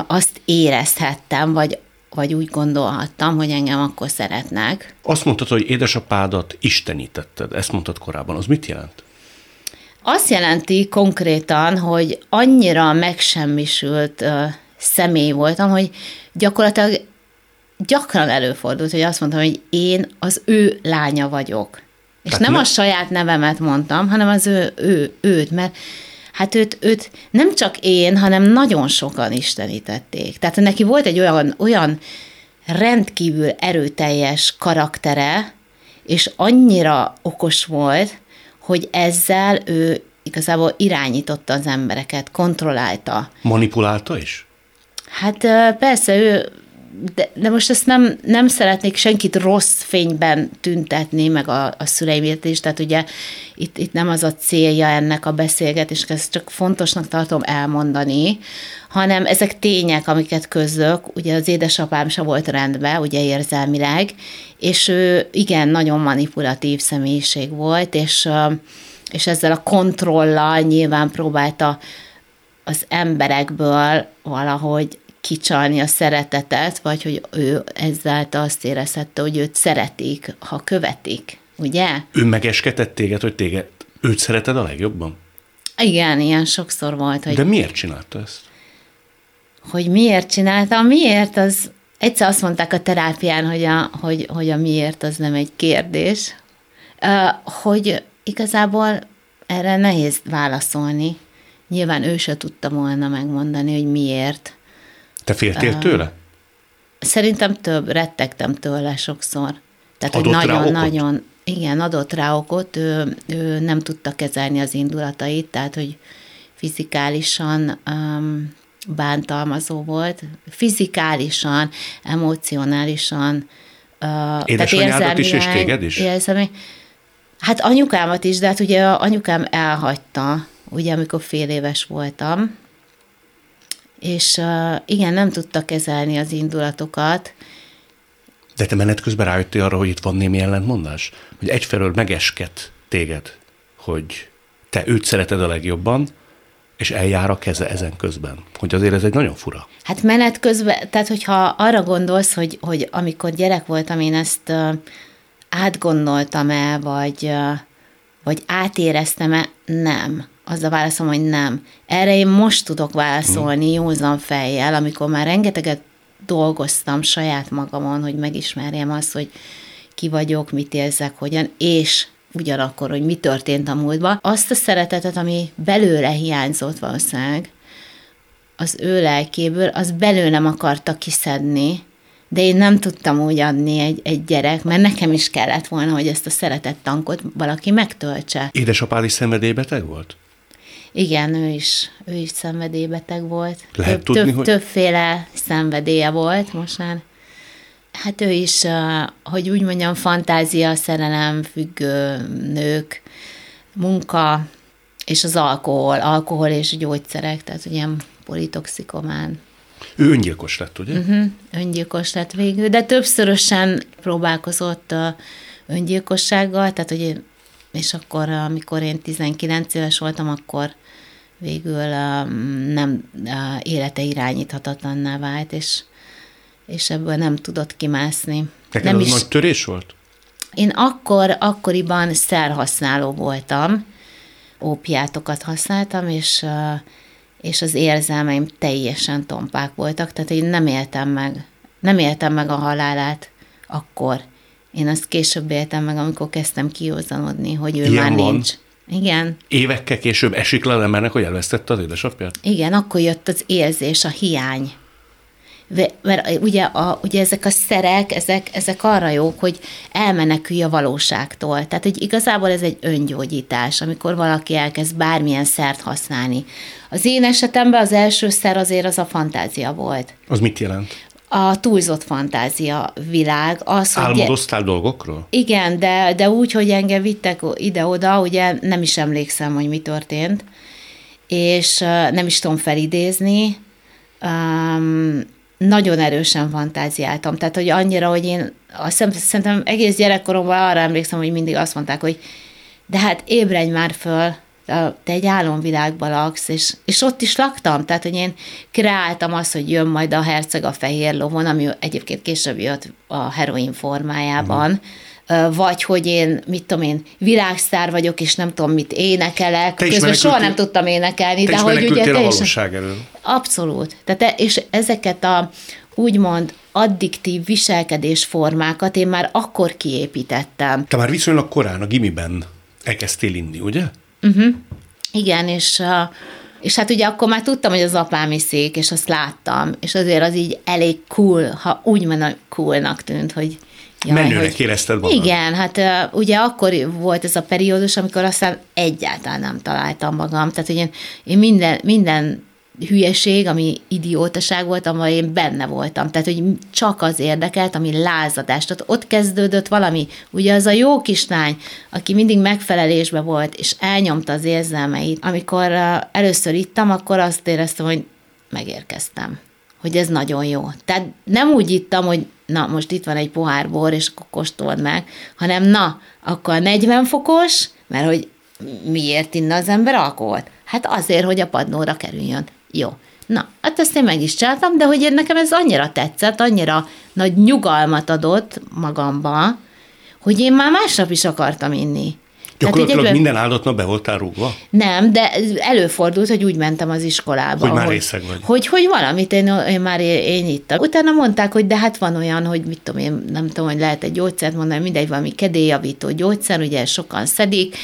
azt érezhettem, vagy, vagy úgy gondolhattam, hogy engem akkor szeretnek. Azt mondtad, hogy édesapádat istenítetted. Ezt mondtad korábban. Az mit jelent? Azt jelenti konkrétan, hogy annyira megsemmisült uh, személy voltam, hogy gyakorlatilag gyakran előfordult, hogy azt mondtam, hogy én az ő lánya vagyok. És Tehát nem ne- a saját nevemet mondtam, hanem az ő, ő őt, mert hát őt, őt nem csak én, hanem nagyon sokan istenítették. Tehát neki volt egy olyan, olyan rendkívül erőteljes karaktere, és annyira okos volt, hogy ezzel ő igazából irányította az embereket, kontrollálta. Manipulálta is? Hát persze, ő de, de most ezt nem, nem szeretnék senkit rossz fényben tüntetni, meg a, a szüleimért is, tehát ugye itt, itt nem az a célja ennek a beszélgetésnek, ezt csak fontosnak tartom elmondani, hanem ezek tények, amiket közlök, ugye az édesapám se volt rendben, ugye érzelmileg, és ő igen, nagyon manipulatív személyiség volt, és, és ezzel a kontrollal nyilván próbálta az emberekből valahogy kicsalni a szeretetet, vagy hogy ő ezáltal azt érezhette, hogy őt szeretik, ha követik, ugye? Ő megeskedett téged, hogy téged, őt szereted a legjobban? Igen, ilyen sokszor volt. Hogy, De miért csinálta ezt? Hogy miért csinálta? Miért? Az egyszer azt mondták a terápián, hogy a, hogy, hogy a miért az nem egy kérdés, hogy igazából erre nehéz válaszolni. Nyilván ő se tudta volna megmondani, hogy miért. Te féltél tőle? Szerintem több, rettegtem tőle sokszor. Tehát, adott hogy nagyon-nagyon, igen, adott rá okot, ő, ő nem tudta kezelni az indulatait, tehát, hogy fizikálisan um, bántalmazó volt, fizikálisan, emocionálisan, uh, Édesanyádat is, és téged is? Érzelmi, hát anyukámat is, de hát ugye anyukám elhagyta, ugye amikor fél éves voltam, és uh, igen, nem tudta kezelni az indulatokat. De te menet közben rájöttél arra, hogy itt van némi ellentmondás? Hogy egyfelől megesket téged, hogy te őt szereted a legjobban, és eljár a keze ezen közben. Hogy azért ez egy nagyon fura. Hát menet közben, tehát hogyha arra gondolsz, hogy, hogy amikor gyerek voltam, én ezt uh, átgondoltam el, vagy, uh, vagy átéreztem-e, nem az a válaszom, hogy nem. Erre én most tudok válaszolni mm. józan fejjel, amikor már rengeteget dolgoztam saját magamon, hogy megismerjem azt, hogy ki vagyok, mit érzek, hogyan, és ugyanakkor, hogy mi történt a múltban. Azt a szeretetet, ami belőle hiányzott valószínűleg, az ő lelkéből, az belőlem akarta kiszedni, de én nem tudtam úgy adni egy, egy gyerek, mert nekem is kellett volna, hogy ezt a szeretett tankot valaki megtöltse. Édesapád is szenvedélybeteg volt? Igen, ő is, ő is szenvedélybeteg volt. Lehet több, tudni, több, hogy... Többféle szenvedélye volt most már. Hát ő is, hogy úgy mondjam, fantázia, szerelem, függő nők, munka, és az alkohol, alkohol és gyógyszerek, tehát ilyen politoxikomán. Ő öngyilkos lett, ugye? Uh-huh, öngyilkos lett végül, de többszörösen próbálkozott öngyilkossággal, tehát hogy és akkor, amikor én 19 éves voltam, akkor végül nem élete irányíthatatlanná vált, és, és ebből nem tudott kimászni. Neked nem az is... nagy törés volt? Én akkor, akkoriban szerhasználó voltam, ópiátokat használtam, és, és az érzelmeim teljesen tompák voltak, tehát én nem éltem meg, nem éltem meg a halálát akkor. Én azt később éltem meg, amikor kezdtem kiózanodni, hogy ő Ilyen már van. nincs. Igen. Évekkel később esik le embernek, hogy elvesztette az édesapját? Igen, akkor jött az érzés, a hiány. Mert ugye, a, ugye ezek a szerek, ezek, ezek arra jók, hogy elmenekülj a valóságtól. Tehát, hogy igazából ez egy öngyógyítás, amikor valaki elkezd bármilyen szert használni. Az én esetemben az első szer azért az a fantázia volt. Az mit jelent? A túlzott fantázia világ. Az, Álmodoztál hogy, dolgokról? Igen, de, de úgy, hogy engem vittek ide-oda, ugye nem is emlékszem, hogy mi történt, és nem is tudom felidézni. Um, nagyon erősen fantáziáltam. Tehát, hogy annyira, hogy én azt szerintem egész gyerekkoromban arra emlékszem, hogy mindig azt mondták, hogy de hát ébredj már föl, te egy álomvilágban laksz, és, és ott is laktam, tehát, hogy én kreáltam azt, hogy jön majd a herceg a fehér lovon, ami egyébként később jött a heroin formájában, uh-huh. vagy hogy én, mit tudom én, világsztár vagyok, és nem tudom, mit énekelek, te közben soha nem tudtam énekelni, te de hogy ugye... Te is elől. Abszolút. Tehát, és ezeket a úgymond addiktív viselkedésformákat én már akkor kiépítettem. Te már viszonylag korán a gimiben elkezdtél inni, ugye? Uh-huh. Igen, és uh, És hát ugye akkor már tudtam, hogy az apám iszik, és azt láttam, és azért az így elég cool, ha úgy mondom, coolnak tűnt, hogy Jaj, Menőnek hogy, érezted magad? Igen, hát uh, ugye akkor volt ez a periódus, amikor aztán egyáltalán nem találtam magam. Tehát, hogy én, én minden, minden hülyeség, ami idiótaság volt, amely én benne voltam. Tehát, hogy csak az érdekelt, ami lázadás. Tehát ott kezdődött valami. Ugye az a jó kislány, aki mindig megfelelésbe volt, és elnyomta az érzelmeit. Amikor először ittam, akkor azt éreztem, hogy megérkeztem. Hogy ez nagyon jó. Tehát nem úgy ittam, hogy na, most itt van egy pohár bor, és akkor kóstold meg, hanem na, akkor 40 fokos, mert hogy miért inna az ember alkoholt? Hát azért, hogy a padlóra kerüljön. Jó. Na, hát ezt én meg is csináltam, de hogy nekem ez annyira tetszett, annyira nagy nyugalmat adott magamba, hogy én már másnap is akartam inni. Gyakorlatilag egyben... minden áldott nap be voltál rúgva? Nem, de előfordult, hogy úgy mentem az iskolába. Hogy már hogy, részeg vagy. Hogy, hogy valamit én, én már én, én ittam. Utána mondták, hogy de hát van olyan, hogy mit tudom én, nem tudom, hogy lehet egy gyógyszert mondani, mindegy, valami kedélyjavító gyógyszer, ugye sokan szedik,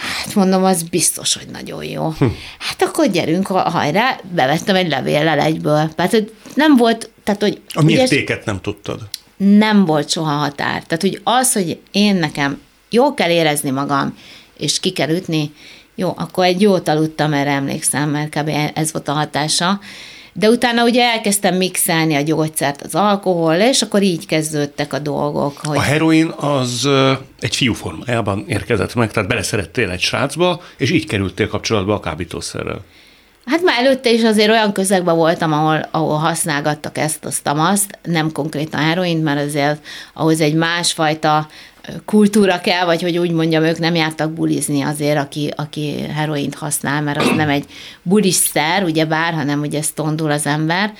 Hát mondom, az biztos, hogy nagyon jó. Hm. Hát akkor gyerünk, hajrá, bevettem egy levéllel egyből. Hát nem volt, tehát hogy... A mértéket nem tudtad? Nem volt soha határ. Tehát, hogy az, hogy én nekem jó kell érezni magam, és ki kell ütni, jó, akkor egy jót aludtam, erre emlékszem, mert kb. ez volt a hatása. De utána ugye elkezdtem mixelni a gyógyszert az alkohol, és akkor így kezdődtek a dolgok. Hogy... A heroin az egy fiú formájában érkezett meg, tehát beleszerettél egy srácba, és így kerültél kapcsolatba a kábítószerrel. Hát már előtte is azért olyan közegben voltam, ahol, ahol használgattak ezt, azt, azt, nem konkrétan heroint, mert azért ahhoz egy másfajta kultúra kell, vagy hogy úgy mondjam, ők nem jártak bulizni azért, aki, aki heroint használ, mert az nem egy buliszer, ugye bár, hanem ugye tondul az ember.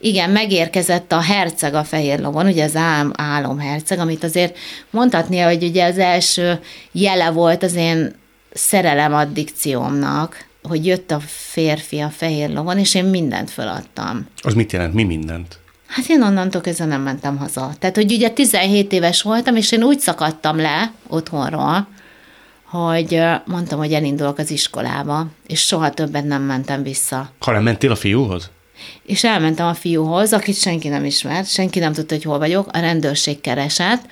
Igen, megérkezett a herceg a fehér lovon, ugye az álom, álomherceg, amit azért mondhatni, hogy ugye az első jele volt az én szerelem addikciómnak, hogy jött a férfi a fehér lovon, és én mindent feladtam. Az mit jelent? Mi mindent? Hát én onnantól kezdve nem mentem haza. Tehát, hogy ugye 17 éves voltam, és én úgy szakadtam le otthonról, hogy mondtam, hogy elindulok az iskolába, és soha többet nem mentem vissza. Ha nem mentél a fiúhoz? És elmentem a fiúhoz, akit senki nem ismert, senki nem tudta, hogy hol vagyok, a rendőrség keresett.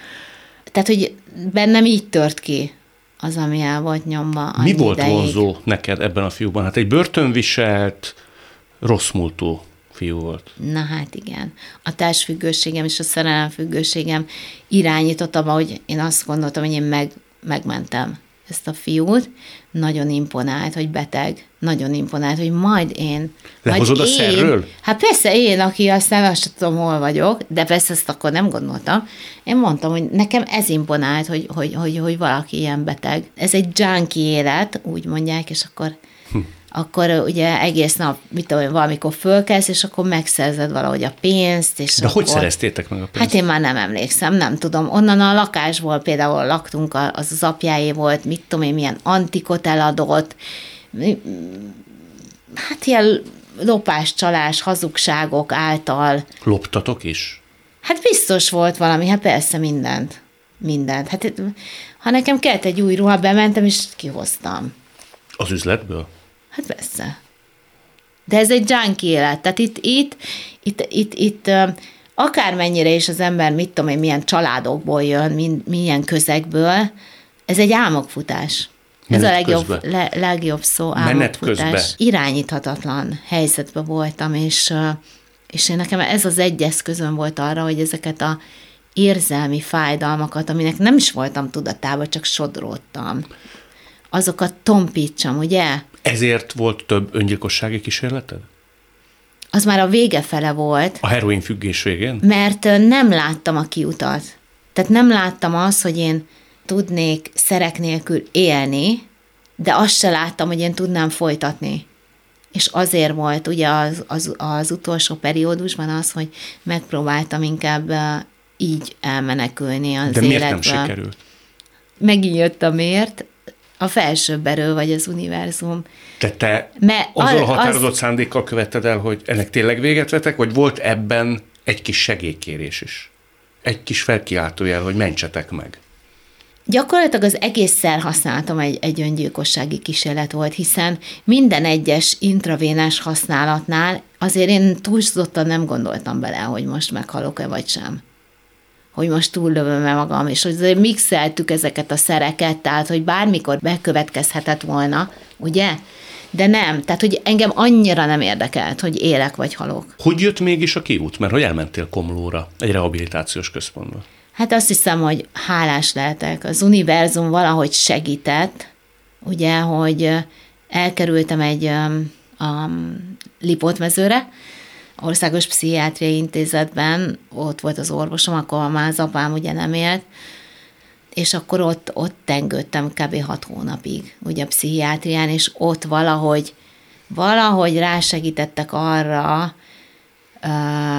Tehát, hogy bennem így tört ki az, ami el volt nyomva. Mi volt ideig. vonzó neked ebben a fiúban? Hát egy börtönviselt, rossz múltú fiú volt. Na hát igen. A társfüggőségem és a szerelemfüggőségem irányított abba, hogy én azt gondoltam, hogy én meg, megmentem ezt a fiút. Nagyon imponált, hogy beteg. Nagyon imponált, hogy majd én... Lehozod majd a én, szerről? Hát persze én, aki aztán azt tudom, hol vagyok, de persze ezt akkor nem gondoltam. Én mondtam, hogy nekem ez imponált, hogy, hogy, hogy, hogy valaki ilyen beteg. Ez egy junkie élet, úgy mondják, és akkor hm akkor ugye egész nap, mit tudom, valamikor fölkelsz, és akkor megszerzed valahogy a pénzt. És De akkor... hogy szereztétek meg a pénzt? Hát én már nem emlékszem, nem tudom. Onnan a lakásból például laktunk, az az apjáé volt, mit tudom én, milyen antikot eladott, hát ilyen lopás, csalás, hazugságok által. Loptatok is? Hát biztos volt valami, hát persze mindent. Mindent. Hát ha nekem kellett egy új ruha, bementem, és kihoztam. Az üzletből? Hát persze. De ez egy junkie élet. Tehát itt, itt, itt, itt, itt akármennyire is az ember, mit tudom én, milyen családokból jön, milyen közegből, ez egy álmokfutás. Menet ez a legjobb, le, legjobb szó, álmokfutás. Irányíthatatlan helyzetben voltam, és, és én nekem ez az egy eszközön volt arra, hogy ezeket a érzelmi fájdalmakat, aminek nem is voltam tudatában, csak sodródtam, azokat tompítsam, ugye? Ezért volt több öngyilkossági kísérleted? Az már a vége fele volt. A heroin függés végén? Mert nem láttam a kiutat. Tehát nem láttam azt, hogy én tudnék szerek nélkül élni, de azt se láttam, hogy én tudnám folytatni. És azért volt ugye az, az, az utolsó periódusban az, hogy megpróbáltam inkább így elmenekülni az De miért életből. nem sikerült? Megint jött a miért, a felsőbb erő, vagy az univerzum. Te, te Mert azzal a határozott az... szándékkal követted el, hogy ennek tényleg véget vetek, vagy volt ebben egy kis segélykérés is? Egy kis felkiáltójel, hogy mentsetek meg? Gyakorlatilag az egész szerhasználatom egy, egy öngyilkossági kísérlet volt, hiszen minden egyes intravénás használatnál azért én túlzottan nem gondoltam bele, hogy most meghalok-e vagy sem. Hogy most túllövöm-e magam, és hogy mixeltük ezeket a szereket, tehát hogy bármikor bekövetkezhetett volna, ugye? De nem, tehát hogy engem annyira nem érdekelt, hogy élek vagy halok. Hogy jött mégis a kiút? Mert hogy elmentél Komlóra, egy rehabilitációs központba? Hát azt hiszem, hogy hálás lehetek. Az univerzum valahogy segített, ugye, hogy elkerültem egy um, Lipótmezőre, Országos Pszichiátriai Intézetben, ott volt az orvosom, akkor már az apám ugye nem élt, és akkor ott, ott tengődtem kb. hat hónapig, ugye a pszichiátrián, és ott valahogy, valahogy rásegítettek arra,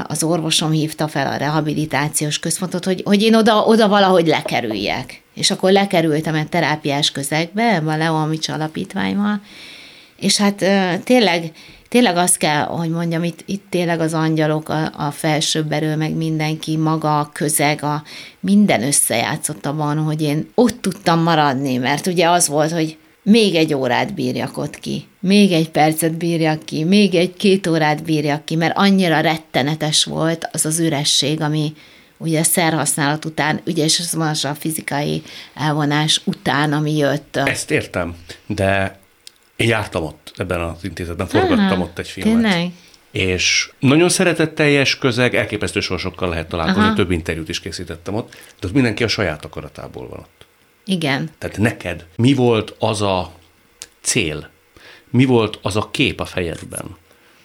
az orvosom hívta fel a rehabilitációs központot, hogy, hogy én oda, oda valahogy lekerüljek. És akkor lekerültem egy terápiás közegbe, a Leomics alapítványmal, és hát tényleg, tényleg azt kell, hogy mondjam, itt, itt tényleg az angyalok, a, a felsőbb erő, meg mindenki, maga a közeg, a, minden összejátszott abban, hogy én ott tudtam maradni, mert ugye az volt, hogy még egy órát bírjak ott ki, még egy percet bírjak ki, még egy két órát bírjak ki, mert annyira rettenetes volt az az üresség, ami ugye a szerhasználat után, ugye és az a fizikai elvonás után, ami jött. Ezt értem, de én jártam ott ebben az intézetben, forgattam Aha, ott egy filmet. Tényleg? És nagyon szeretetteljes közeg, elképesztő sorsokkal lehet találkozni, Aha. több interjút is készítettem ott, de ott mindenki a saját akaratából van ott. Igen. Tehát neked mi volt az a cél, mi volt az a kép a fejedben,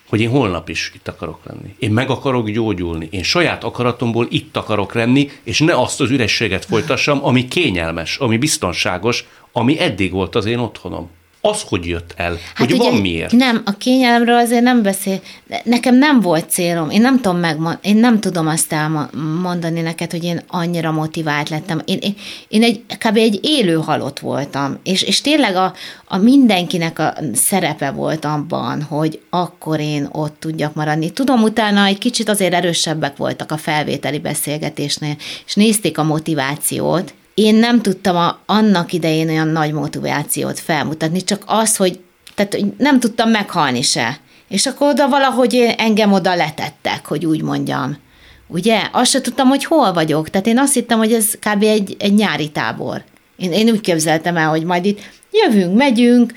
hogy én holnap is itt akarok lenni. Én meg akarok gyógyulni. Én saját akaratomból itt akarok lenni, és ne azt az ürességet folytassam, ami kényelmes, ami biztonságos, ami eddig volt az én otthonom az hogy jött el? Hát hogy ugye, van miért? Nem, a kényelemről azért nem beszél. Nekem nem volt célom. Én nem tudom megmond, én nem tudom azt elmondani neked, hogy én annyira motivált lettem. Én, én, én egy, kb. egy élő halott voltam, és, és tényleg a, a mindenkinek a szerepe volt abban, hogy akkor én ott tudjak maradni. Tudom, utána egy kicsit azért erősebbek voltak a felvételi beszélgetésnél, és nézték a motivációt, én nem tudtam a, annak idején olyan nagy motivációt felmutatni, csak az, hogy tehát nem tudtam meghalni se. És akkor oda valahogy engem oda letettek, hogy úgy mondjam. Ugye? Azt se tudtam, hogy hol vagyok. Tehát én azt hittem, hogy ez kb. egy, egy nyári tábor. Én, én úgy képzeltem el, hogy majd itt jövünk, megyünk,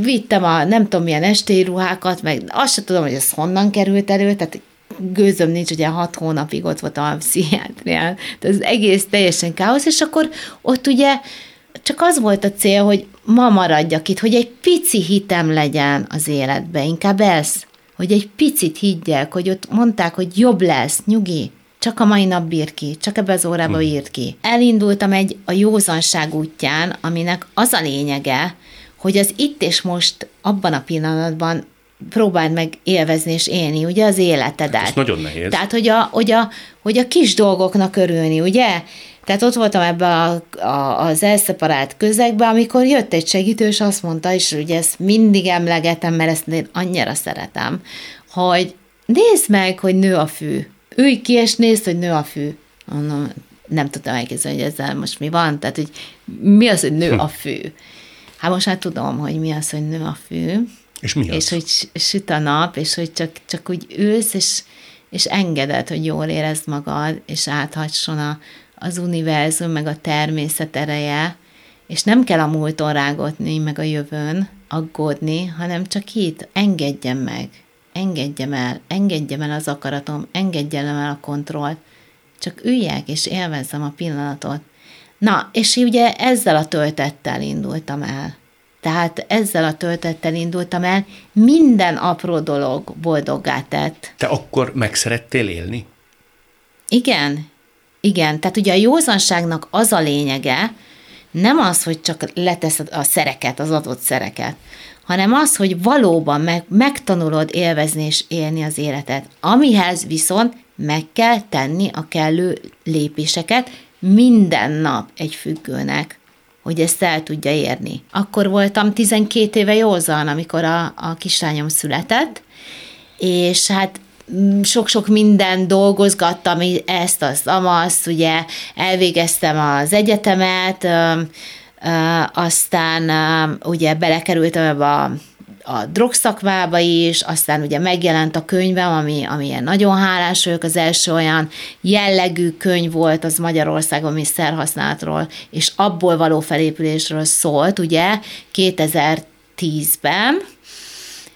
vittem a nem tudom milyen estélyruhákat, meg azt se tudom, hogy ez honnan került elő, tehát gőzöm nincs, ugye hat hónapig ott volt a pszichiátrián, tehát az egész teljesen káosz, és akkor ott ugye csak az volt a cél, hogy ma maradjak itt, hogy egy pici hitem legyen az életbe, inkább ez, hogy egy picit higgyek, hogy ott mondták, hogy jobb lesz, nyugi, csak a mai nap bír ki, csak ebbe az órába hm. írt ki. Elindultam egy a józanság útján, aminek az a lényege, hogy az itt és most abban a pillanatban próbáld meg élvezni és élni, ugye, az életedet. Hát ez nagyon nehéz. Tehát, hogy a, hogy, a, hogy a kis dolgoknak örülni, ugye? Tehát ott voltam ebbe a, a, az elszeparált közegbe, amikor jött egy segítő, és azt mondta, és ugye ezt mindig emlegetem, mert ezt én annyira szeretem, hogy nézd meg, hogy nő a fű. Ülj ki, és nézd, hogy nő a fű. Mondom, nem tudtam elképzelni, hogy ezzel most mi van, tehát, hogy mi az, hogy nő hm. a fű. Hát most már tudom, hogy mi az, hogy nő a fű, és mi az? És hogy süt a nap, és hogy csak, csak úgy ülsz, és, és engeded, hogy jól érezd magad, és áthasson a, az univerzum, meg a természet ereje, és nem kell a múlton rágotni, meg a jövőn aggódni, hanem csak itt engedjem meg, engedjem el, engedjem el az akaratom, engedjem el a kontrollt, csak üljek és élvezzem a pillanatot. Na, és ugye ezzel a töltettel indultam el. Tehát ezzel a töltettel indultam el, minden apró dolog boldoggá tett. Te akkor meg szerettél élni? Igen, igen. Tehát ugye a józanságnak az a lényege, nem az, hogy csak leteszed a szereket, az adott szereket, hanem az, hogy valóban meg, megtanulod élvezni és élni az életet. Amihez viszont meg kell tenni a kellő lépéseket minden nap egy függőnek hogy ezt el tudja érni. Akkor voltam 12 éve józan, amikor a, a kislányom született, és hát mm, sok-sok minden dolgozgattam, ezt, azt, amazt, ugye elvégeztem az egyetemet, aztán ugye belekerültem a a drogszakmába is, aztán ugye megjelent a könyvem, ami, ami nagyon hálás vagyok, az első olyan jellegű könyv volt az Magyarországon, ami szerhasználatról, és abból való felépülésről szólt, ugye, 2010-ben,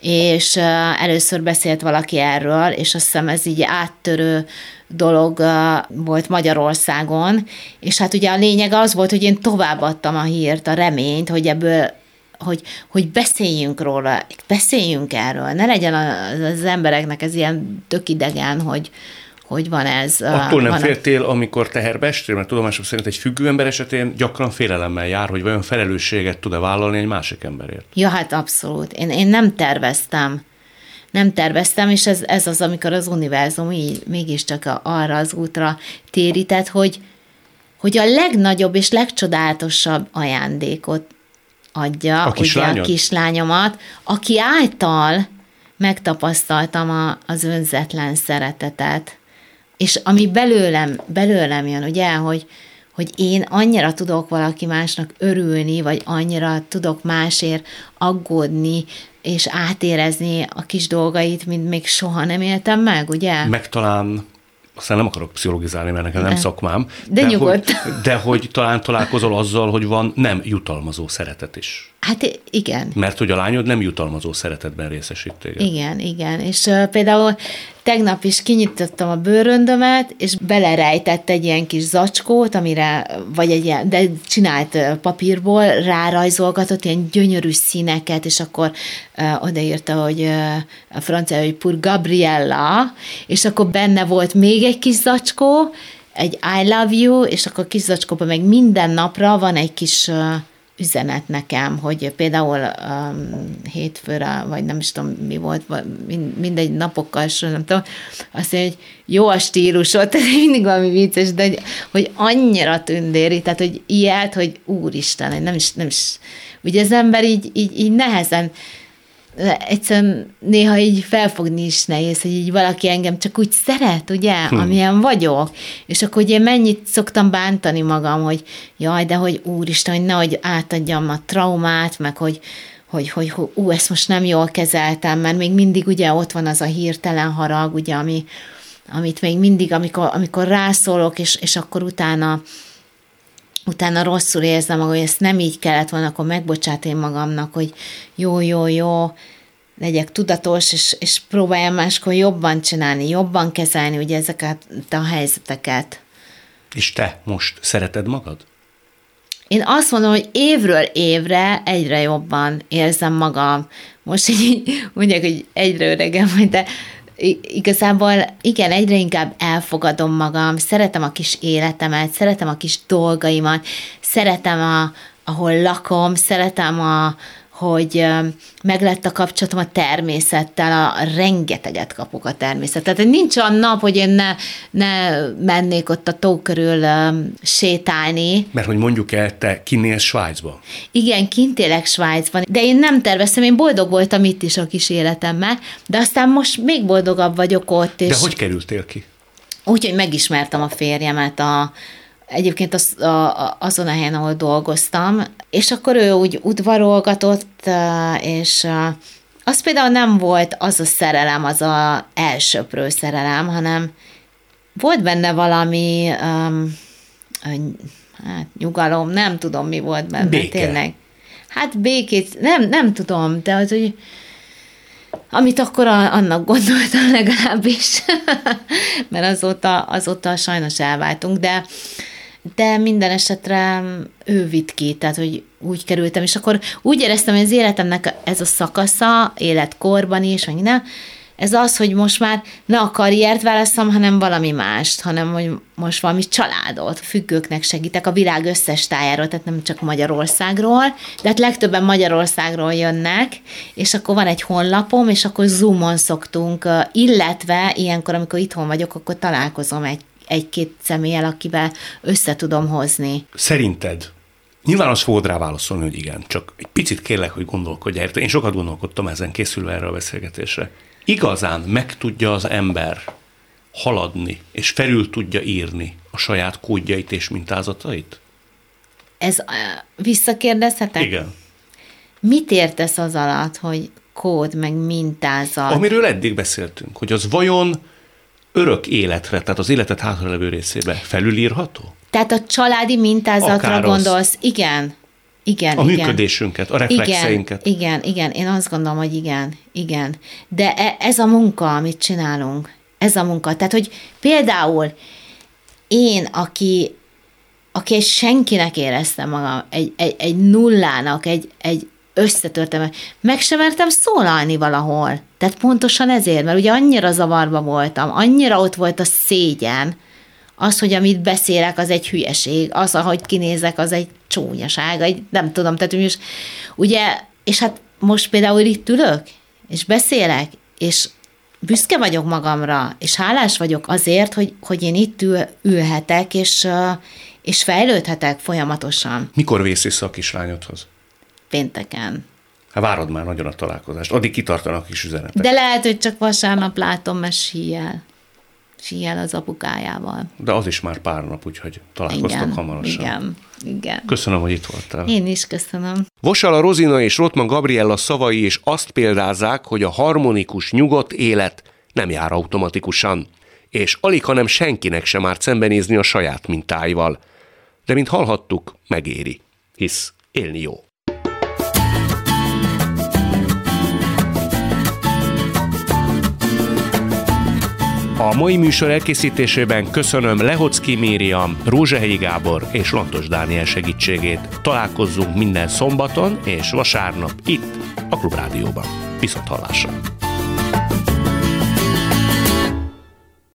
és először beszélt valaki erről, és azt hiszem ez így áttörő dolog volt Magyarországon, és hát ugye a lényeg az volt, hogy én továbbadtam a hírt, a reményt, hogy ebből hogy, hogy beszéljünk róla, beszéljünk erről, ne legyen az embereknek ez ilyen tök idegen, hogy, hogy van ez. Attól nem van féltél, a... amikor teherbe estél, mert tudomásom szerint egy függő ember esetén gyakran félelemmel jár, hogy vajon felelősséget tud-e vállalni egy másik emberért. Ja, hát abszolút. Én, én nem terveztem. Nem terveztem, és ez, ez az, amikor az univerzum így mégiscsak arra az útra térített, hogy, hogy a legnagyobb és legcsodálatosabb ajándékot adja a, ugye a kislányomat, aki által megtapasztaltam a, az önzetlen szeretetet. És ami belőlem, belőlem jön, ugye, hogy, hogy én annyira tudok valaki másnak örülni, vagy annyira tudok másért aggódni, és átérezni a kis dolgait, mint még soha nem éltem meg, ugye? Meg talán aztán nem akarok pszichologizálni, mert nekem nem de. szakmám. De, de nyugodt. Hogy, de hogy talán találkozol azzal, hogy van nem jutalmazó szeretet is. Hát igen. Mert hogy a lányod nem jutalmazó szeretetben részesít téged. Igen, igen. És uh, például tegnap is kinyitottam a bőröndömet, és belerejtett egy ilyen kis zacskót, amire, vagy egy ilyen, de csinált papírból, rárajzolgatott ilyen gyönyörű színeket, és akkor uh, odaírta, hogy uh, a francia, hogy Pur Gabriella, és akkor benne volt még egy kis zacskó, egy I love you, és akkor a kis zacskóban meg minden napra van egy kis uh, üzenet nekem, hogy például um, hétfőre, vagy nem is tudom mi volt, mindegy napokkal, nem tudom, azt mondja, hogy jó a stílusod, tehát mindig valami vicces, de hogy, hogy annyira tündéri, tehát hogy ilyet, hogy úristen, nem is, nem is, ugye az ember így, így, így nehezen egyszerűen néha így felfogni is nehéz, hogy így valaki engem csak úgy szeret, ugye, hmm. amilyen vagyok. És akkor ugye mennyit szoktam bántani magam, hogy jaj, de hogy úristen, hogy nehogy átadjam a traumát, meg hogy, hogy, hogy, ú, ezt most nem jól kezeltem, mert még mindig ugye ott van az a hirtelen harag, ugye, ami, amit még mindig, amikor, amikor rászólok, és, és akkor utána utána rosszul érzem magam, hogy ezt nem így kellett volna, akkor megbocsát én magamnak, hogy jó, jó, jó, legyek tudatos, és, és próbáljam máskor jobban csinálni, jobban kezelni ugye ezeket a helyzeteket. És te most szereted magad? Én azt mondom, hogy évről évre egyre jobban érzem magam. Most így mondják, hogy egyre öregem vagy, de igazából igen, egyre inkább elfogadom magam, szeretem a kis életemet, szeretem a kis dolgaimat, szeretem, a, ahol lakom, szeretem a, hogy meglett a kapcsolatom a természettel, a rengeteget kapok a természet. Tehát nincs olyan nap, hogy én ne, ne mennék ott a tó körül sétálni. Mert hogy mondjuk el, te kinélsz Svájcban. Igen, kint élek Svájcban, de én nem terveztem, én boldog voltam itt is a kis életemmel, de aztán most még boldogabb vagyok ott. És de hogy kerültél ki? Úgyhogy megismertem a férjemet a, egyébként az, a, azon a helyen, ahol dolgoztam, és akkor ő úgy udvarolgatott, és az például nem volt az a szerelem, az a elsőprő szerelem, hanem volt benne valami um, hát, nyugalom, nem tudom, mi volt benne, Béke. tényleg. Hát békét, nem, nem tudom, de az, hogy amit akkor a, annak gondoltam legalábbis, mert azóta, azóta sajnos elváltunk, de de minden esetre ő vitt ki, tehát hogy úgy kerültem, és akkor úgy éreztem, hogy az életemnek ez a szakasza, életkorban is, meg minden, ez az, hogy most már ne a karriert választom, hanem valami mást, hanem hogy most valami családot, függőknek segítek a világ összes tájáról, tehát nem csak Magyarországról, de hát legtöbben Magyarországról jönnek, és akkor van egy honlapom, és akkor Zoomon szoktunk, illetve ilyenkor, amikor itthon vagyok, akkor találkozom egy egy-két személlyel, akivel össze tudom hozni. Szerinted Nyilván azt fogod rá válaszolni, hogy igen, csak egy picit kérlek, hogy gondolkodj erre. Én sokat gondolkodtam ezen készülve erre a beszélgetésre. igazán meg tudja az ember haladni, és felül tudja írni a saját kódjait és mintázatait? Ez visszakérdezhetek? Igen. Mit értesz az alatt, hogy kód, meg mintázat? Amiről eddig beszéltünk, hogy az vajon örök életre, tehát az életet hátralevő részébe felülírható? Tehát a családi mintázatra Akár az. gondolsz? Igen. Igen, A igen. működésünket, a reflexeinket. Igen, igen, igen, én azt gondolom, hogy igen, igen. De e- ez a munka, amit csinálunk, ez a munka. Tehát, hogy például én, aki, aki egy senkinek éreztem magam, egy, egy, egy nullának, egy, egy összetörtem, meg sem mertem szólalni valahol. Tehát pontosan ezért, mert ugye annyira zavarba voltam, annyira ott volt a szégyen, az, hogy amit beszélek, az egy hülyeség, az, ahogy kinézek, az egy csúnyaság, egy, nem tudom, tehát most, ugye, és hát most például itt ülök, és beszélek, és büszke vagyok magamra, és hálás vagyok azért, hogy, hogy én itt ül, ülhetek, és, és fejlődhetek folyamatosan Mikor vész vissza a kislányodhoz? pénteken. Hát várod már nagyon a találkozást. Addig kitartanak kis üzenetek. De lehet, hogy csak vasárnap látom, mert síjel. Síjel az apukájával. De az is már pár nap, úgyhogy találkoztok Igen, hamarosan. igen, igen. Köszönöm, hogy itt voltál. Én is köszönöm. Vosala Rozina és Rotman Gabriella szavai is azt példázzák, hogy a harmonikus, nyugodt élet nem jár automatikusan, és alig, hanem senkinek sem árt szembenézni a saját mintáival. De mint hallhattuk, megéri, hisz élni jó. A mai műsor elkészítésében köszönöm Lehocki Mériam, Rózsahelyi Gábor és Lantos Dániel segítségét. Találkozzunk minden szombaton és vasárnap itt, a Klubrádióban. Viszont hallásra!